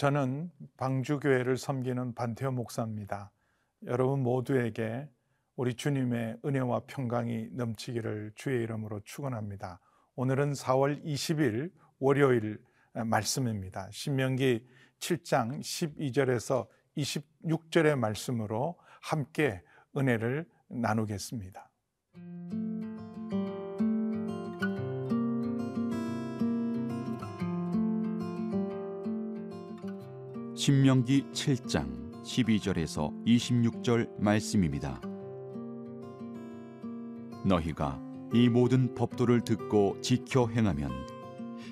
저는 방주교회를 섬기는 반태호 목사입니다. 여러분 모두에게 우리 주님의 은혜와 평강이 넘치기를 주의 이름으로 축원합니다. 오늘은 4월 20일 월요일 말씀입니다. 신명기 7장 12절에서 26절의 말씀으로 함께 은혜를 나누겠습니다. 신명기 7장 12절에서 26절 말씀입니다. 너희가 이 모든 법도를 듣고 지켜 행하면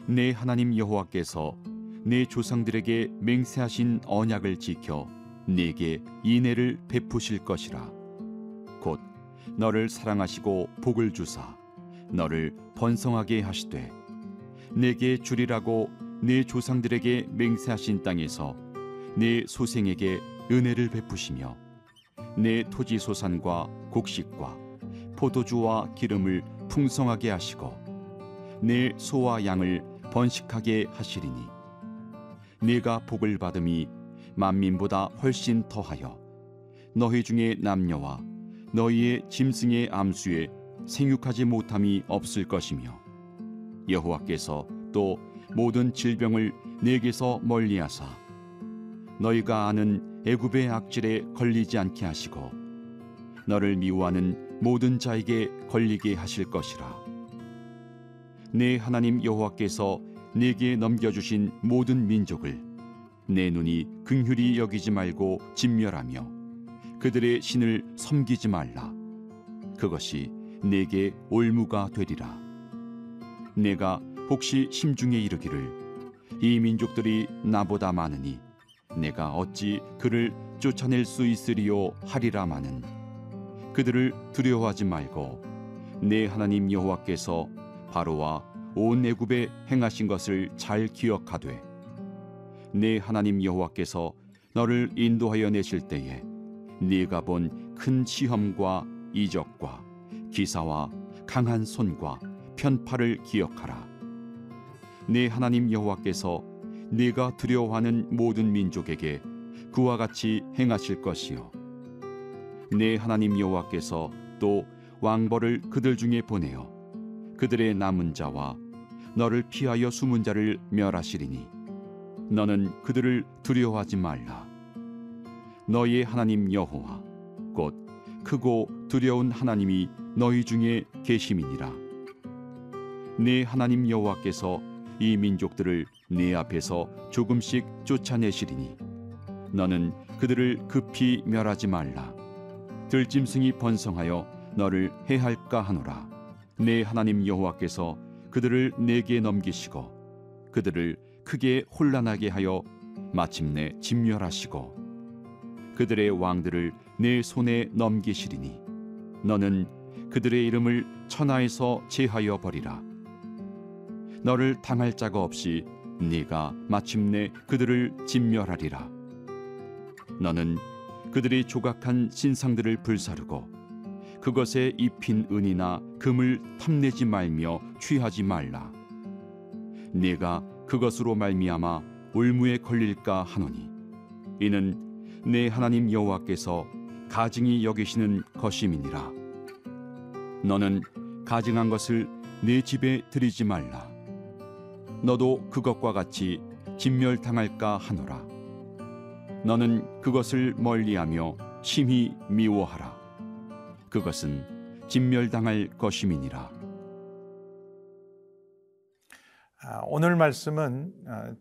내 하나님 여호와께서 내 조상들에게 맹세하신 언약을 지켜 네게 인애를 베푸실 것이라 곧 너를 사랑하시고 복을 주사 너를 번성하게 하시되 내게 주리라고 내 조상들에게 맹세하신 땅에서 내 소생에게 은혜를 베푸시며 내 토지 소산과 곡식과 포도주와 기름을 풍성하게 하시고 내 소와 양을 번식하게 하시리니 내가 복을 받음이 만민보다 훨씬 더하여 너희 중에 남녀와 너희의 짐승의 암수에 생육하지 못함이 없을 것이며 여호와께서 또 모든 질병을 내게서 멀리하사 너희가 아는 애굽의 악질에 걸리지 않게 하시고 너를 미워하는 모든 자에게 걸리게 하실 것이라. 내 하나님 여호와께서 내게 넘겨주신 모든 민족을 내 눈이 긍휼히 여기지 말고 진멸하며 그들의 신을 섬기지 말라. 그것이 내게 올무가 되리라. 내가 혹시 심중에 이르기를 이 민족들이 나보다 많으니 내가 어찌 그를 쫓아낼 수 있으리요 하리라마는? 그들을 두려워하지 말고 내 하나님 여호와께서 바로와 온 애굽에 행하신 것을 잘 기억하되 내 하나님 여호와께서 너를 인도하여 내실 때에 네가 본 큰 시험과 이적과 기사와 강한 손과 편파를 기억하라. 내 하나님 여호와께서 네가 두려워하는 모든 민족에게 그와 같이 행하실 것이요. 내 하나님 여호와께서 또 왕벌을 그들 중에 보내어 그들의 남은 자와 너를 피하여 숨은 자를 멸하시리니 너는 그들을 두려워하지 말라. 너희의 하나님 여호와 곧 크고 두려운 하나님이 너희 중에 계심이니라. 내 하나님 여호와께서 이 민족들을 네 앞에서 조금씩 쫓아내시리니 너는 그들을 급히 멸하지 말라. 들짐승이 번성하여 너를 해할까 하노라. 내 하나님 여호와께서 그들을 내게 넘기시고 그들을 크게 혼란하게 하여 마침내 진멸하시고 그들의 왕들을 내 손에 넘기시리니 너는 그들의 이름을 천하에서 제하여 버리라. 너를 당할 자가 없이 네가 마침내 그들을 진멸하리라. 너는 그들이 조각한 신상들을 불사르고 그것에 입힌 은이나 금을 탐내지 말며 취하지 말라. 네가 그것으로 말미암아 올무에 걸릴까 하노니 이는 내 하나님 여호와께서 가증히 여기시는 것임이니라. 너는 가증한 것을 내 집에 들이지 말라 너도 그것과 같이 진멸당할까 하노라. 너는 그것을 멀리하며 심히 미워하라. 그것은 진멸당할 것임이니라. 아, 오늘 말씀은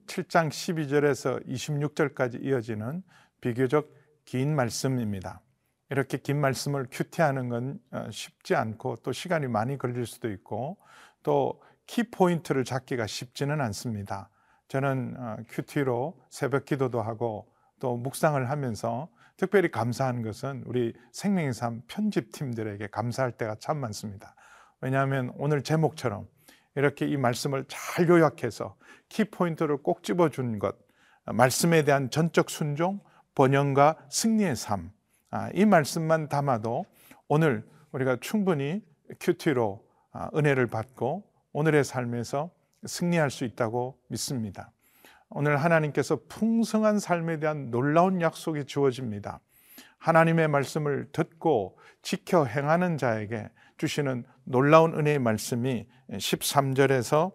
7장 아, 12절에서 26절까지 이어지는 비교적 긴 말씀입니다. 이렇게 긴 말씀을 큐티하는 건 어, 쉽지 않고 또 시간이 많이 걸릴 수도 있고 또 키포인트를 잡기가 쉽지는 않습니다. 저는 어, 큐티로 새벽 기도도 하고 또 묵상을 하면서 특별히 감사한 것은 우리 생명의 삶 편집팀들에게 감사할 때가 참 많습니다. 왜냐하면 오늘 제목처럼 이렇게 이 말씀을 잘 요약해서 키포인트를 꼭 집어준 것, 말씀에 대한 전적 순종, 번영과 승리의 삶, 아, 이 말씀만 담아도 오늘 우리가 충분히 큐티로 아, 은혜를 받고 오늘의 삶에서 승리할 수 있다고 믿습니다. 오늘 하나님께서 풍성한 삶에 대한 놀라운 약속이 주어집니다. 하나님의 말씀을 듣고 지켜 행하는 자에게 주시는 놀라운 은혜의 말씀이 13절에서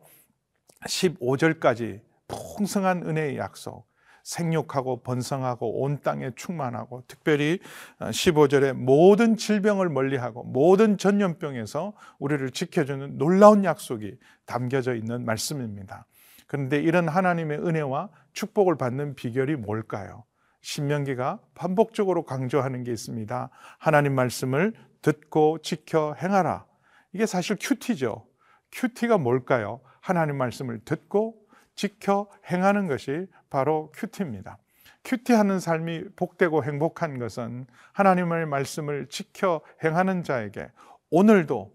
15절까지 풍성한 은혜의 약속, 생육하고 번성하고 온 땅에 충만하고 특별히 15절에 모든 질병을 멀리하고 모든 전염병에서 우리를 지켜주는 놀라운 약속이 담겨져 있는 말씀입니다. 그런데 이런 하나님의 은혜와 축복을 받는 비결이 뭘까요? 신명기가 반복적으로 강조하는 게 있습니다. 하나님 말씀을 듣고 지켜 행하라. 이게 사실 큐티죠. 큐티가 뭘까요? 하나님 말씀을 듣고 지켜 행하는 것이 바로 큐티입니다. 큐티하는 삶이 복되고 행복한 것은 하나님의 말씀을 지켜 행하는 자에게 오늘도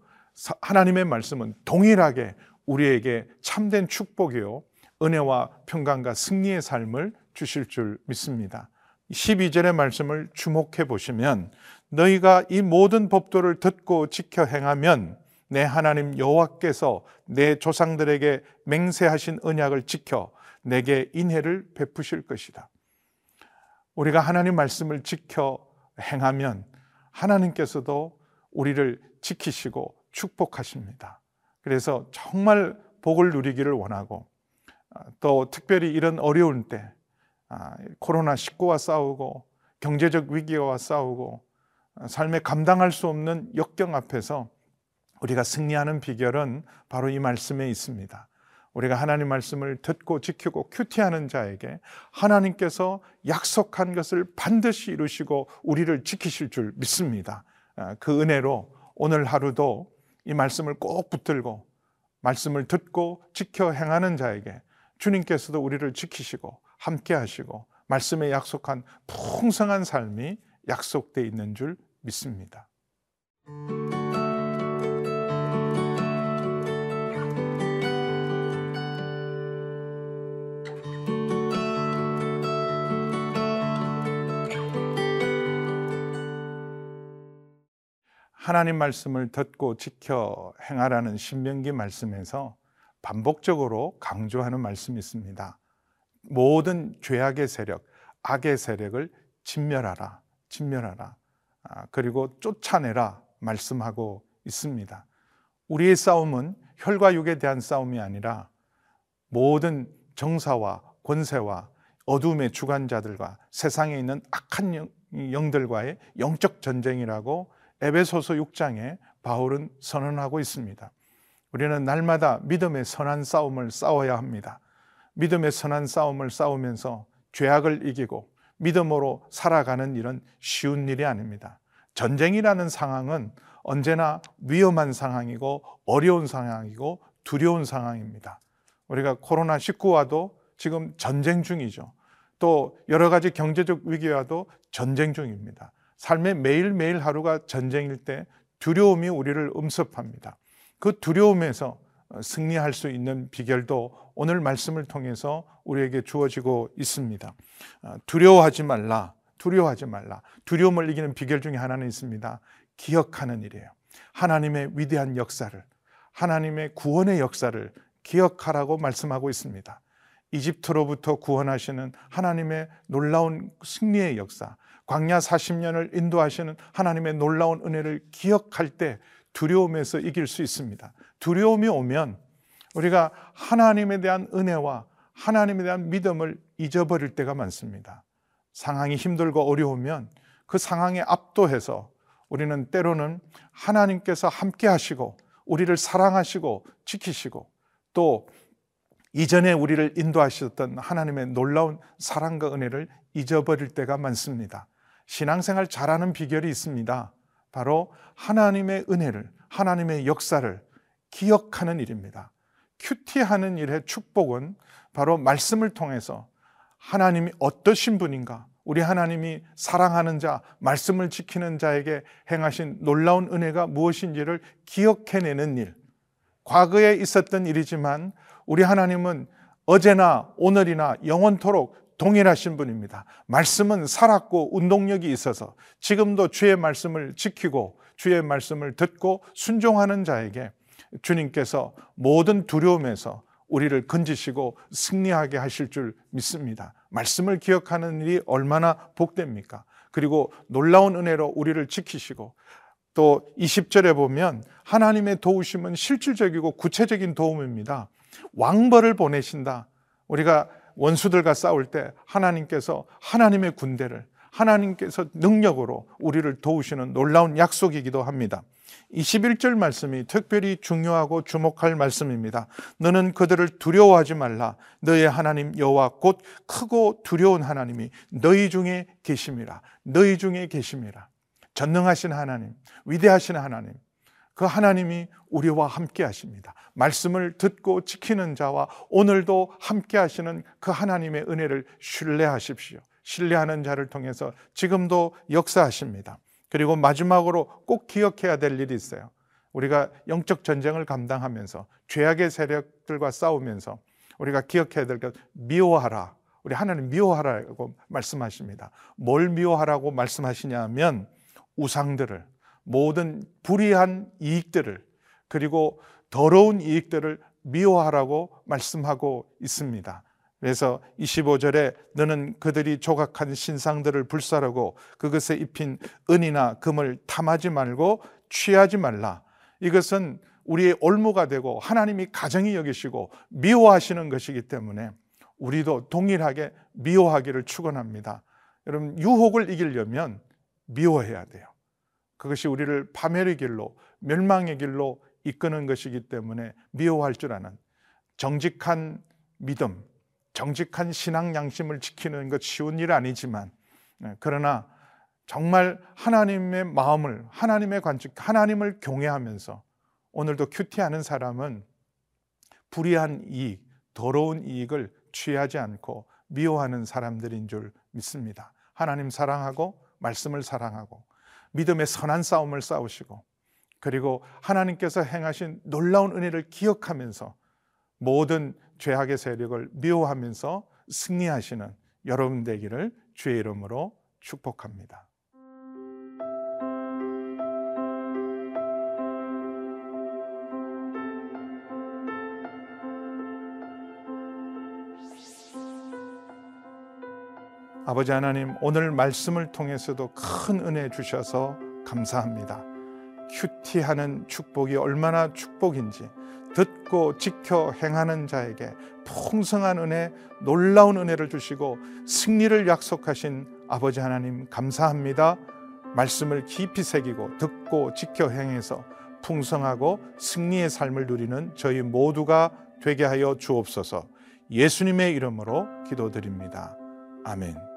하나님의 말씀은 동일하게 우리에게 참된 축복이요 은혜와 평강과 승리의 삶을 주실 줄 믿습니다. 12절의 말씀을 주목해 보시면 너희가 이 모든 법도를 듣고 지켜 행하면 내 하나님 여호와께서 내 조상들에게 맹세하신 언약을 지켜 내게 인혜를 베푸실 것이다. 우리가 하나님 말씀을 지켜 행하면 하나님께서도 우리를 지키시고 축복하십니다. 그래서 정말 복을 누리기를 원하고 또 특별히 이런 어려운 때 코로나19와 싸우고 경제적 위기와 싸우고 삶에 감당할 수 없는 역경 앞에서 우리가 승리하는 비결은 바로 이 말씀에 있습니다. 우리가 하나님 말씀을 듣고 지키고 큐티하는 자에게 하나님께서 약속한 것을 반드시 이루시고 우리를 지키실 줄 믿습니다. 아, 그 은혜로 오늘 하루도 이 말씀을 꼭 붙들고 말씀을 듣고 지켜 행하는 자에게 주님께서도 우리를 지키시고 함께 하시고 말씀에 약속한 풍성한 삶이 약속되어 있는 줄 믿습니다. 하나님 말씀을 듣고 지켜 행하라는 신명기 말씀에서 반복적으로 강조하는 말씀이 있습니다. 모든 죄악의 세력, 악의 세력을 진멸하라, 진멸하라. 아, 그리고 쫓아내라 말씀하고 있습니다. 우리의 싸움은 혈과 육에 대한 싸움이 아니라 모든 정사와 권세와 어둠의 주관자들과 세상에 있는 악한 영들과의 영적 전쟁이라고 에베소서 6장에 바울은 선언하고 있습니다. 우리는 날마다 믿음의 선한 싸움을 싸워야 합니다. 믿음의 선한 싸움을 싸우면서 죄악을 이기고 믿음으로 살아가는 일은 쉬운 일이 아닙니다. 전쟁이라는 상황은 언제나 위험한 상황이고 어려운 상황이고 두려운 상황입니다. 우리가 코로나19와도 지금 전쟁 중이죠. 또 여러 가지 경제적 위기와도 전쟁 중입니다. 삶의 매일매일 하루가 전쟁일 때 두려움이 우리를 음습합니다. 그 두려움에서 승리할 수 있는 비결도 오늘 말씀을 통해서 우리에게 주어지고 있습니다. 아, 두려워하지 말라. 두려워하지 말라. 두려움을 이기는 비결 중에 하나는 있습니다. 기억하는 일이에요. 하나님의 위대한 역사를, 하나님의 구원의 역사를 기억하라고 말씀하고 있습니다. 이집트로부터 구원하시는 하나님의 놀라운 승리의 역사, 광야 40년을 인도하시는 하나님의 놀라운 은혜를 기억할 때 두려움에서 이길 수 있습니다. 두려움이 오면 우리가 하나님에 대한 은혜와 하나님에 대한 믿음을 잊어버릴 때가 많습니다. 상황이 힘들고 어려우면 그 상황에 압도해서 우리는 때로는 하나님께서 함께 하시고 우리를 사랑하시고 지키시고 또 이전에 우리를 인도하셨던 하나님의 놀라운 사랑과 은혜를 잊어버릴 때가 많습니다. 신앙생활 잘하는 비결이 있습니다. 바로 하나님의 은혜를, 하나님의 역사를 기억하는 일입니다. 큐티하는 일의 축복은 바로 말씀을 통해서 하나님이 어떠신 분인가, 우리 하나님이 사랑하는 자, 말씀을 지키는 자에게 행하신 놀라운 은혜가 무엇인지를 기억해내는 일. 과거에 있었던 일이지만 우리 하나님은 어제나 오늘이나 영원토록 동일하신 분입니다. 말씀은 살았고 운동력이 있어서 지금도 주의 말씀을 지키고 주의 말씀을 듣고 순종하는 자에게 주님께서 모든 두려움에서 우리를 건지시고 승리하게 하실 줄 믿습니다. 말씀을 기억하는 일이 얼마나 복됩니까? 그리고 놀라운 은혜로 우리를 지키시고 또 20절에 보면 하나님의 도우심은 실질적이고 구체적인 도움입니다. 왕벌을 보내신다. 우리가 원수들과 싸울 때 하나님께서 하나님의 군대를 하나님께서 능력으로 우리를 도우시는 놀라운 약속이기도 합니다. 21절 말씀이 특별히 중요하고 주목할 말씀입니다. 너는 그들을 두려워하지 말라. 너의 하나님 여호와 곧 크고 두려운 하나님이 너희 중에 계심이라. 너희 중에 계심이라. 전능하신 하나님, 위대하신 하나님. 그 하나님이 우리와 함께 하십니다. 말씀을 듣고 지키는 자와 오늘도 함께 하시는 그 하나님의 은혜를 신뢰하십시오. 신뢰하는 자를 통해서 지금도 역사하십니다. 그리고 마지막으로 꼭 기억해야 될 일이 있어요. 우리가 영적 전쟁을 감당하면서 죄악의 세력들과 싸우면서 우리가 기억해야 될 것 미워하라. 우리 하나님 미워하라고 말씀하십니다. 뭘 미워하라고 말씀하시냐면 우상들을 모든 불의한 이익들을 그리고 더러운 이익들을 미워하라고 말씀하고 있습니다. 그래서 25절에 너는 그들이 조각한 신상들을 불사르고 그것에 입힌 은이나 금을 탐하지 말고 취하지 말라. 이것은 우리의 올무가 되고 하나님이 가정이 여기시고 미워하시는 것이기 때문에 우리도 동일하게 미워하기를 축원합니다. 여러분 유혹을 이기려면 미워해야 돼요. 그것이 우리를 파멸의 길로 멸망의 길로 이끄는 것이기 때문에 미워할 줄 아는 정직한 믿음, 정직한 신앙 양심을 지키는 것 쉬운 일 아니지만 네, 그러나 정말 하나님의 마음을 하나님의 관측 하나님을 경외하면서 오늘도 큐티하는 사람은 불의한 이익, 더러운 이익을 취하지 않고 미워하는 사람들인 줄 믿습니다. 하나님 사랑하고 말씀을 사랑하고 믿음의 선한 싸움을 싸우시고 그리고 하나님께서 행하신 놀라운 은혜를 기억하면서 모든 죄악의 세력을 미워하면서 승리하시는 여러분 되기를 주의 이름으로 축복합니다. 아버지 하나님, 오늘 말씀을 통해서도 큰 은혜 주셔서 감사합니다. 큐티하는 축복이 얼마나 축복인지 듣고 지켜 행하는 자에게 풍성한 은혜, 놀라운 은혜를 주시고 승리를 약속하신 아버지 하나님 감사합니다. 말씀을 깊이 새기고 듣고 지켜 행해서 풍성하고 승리의 삶을 누리는 저희 모두가 되게 하여 주옵소서. 예수님의 이름으로 기도드립니다. 아멘.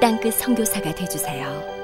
땅끝 성교사가 되주세요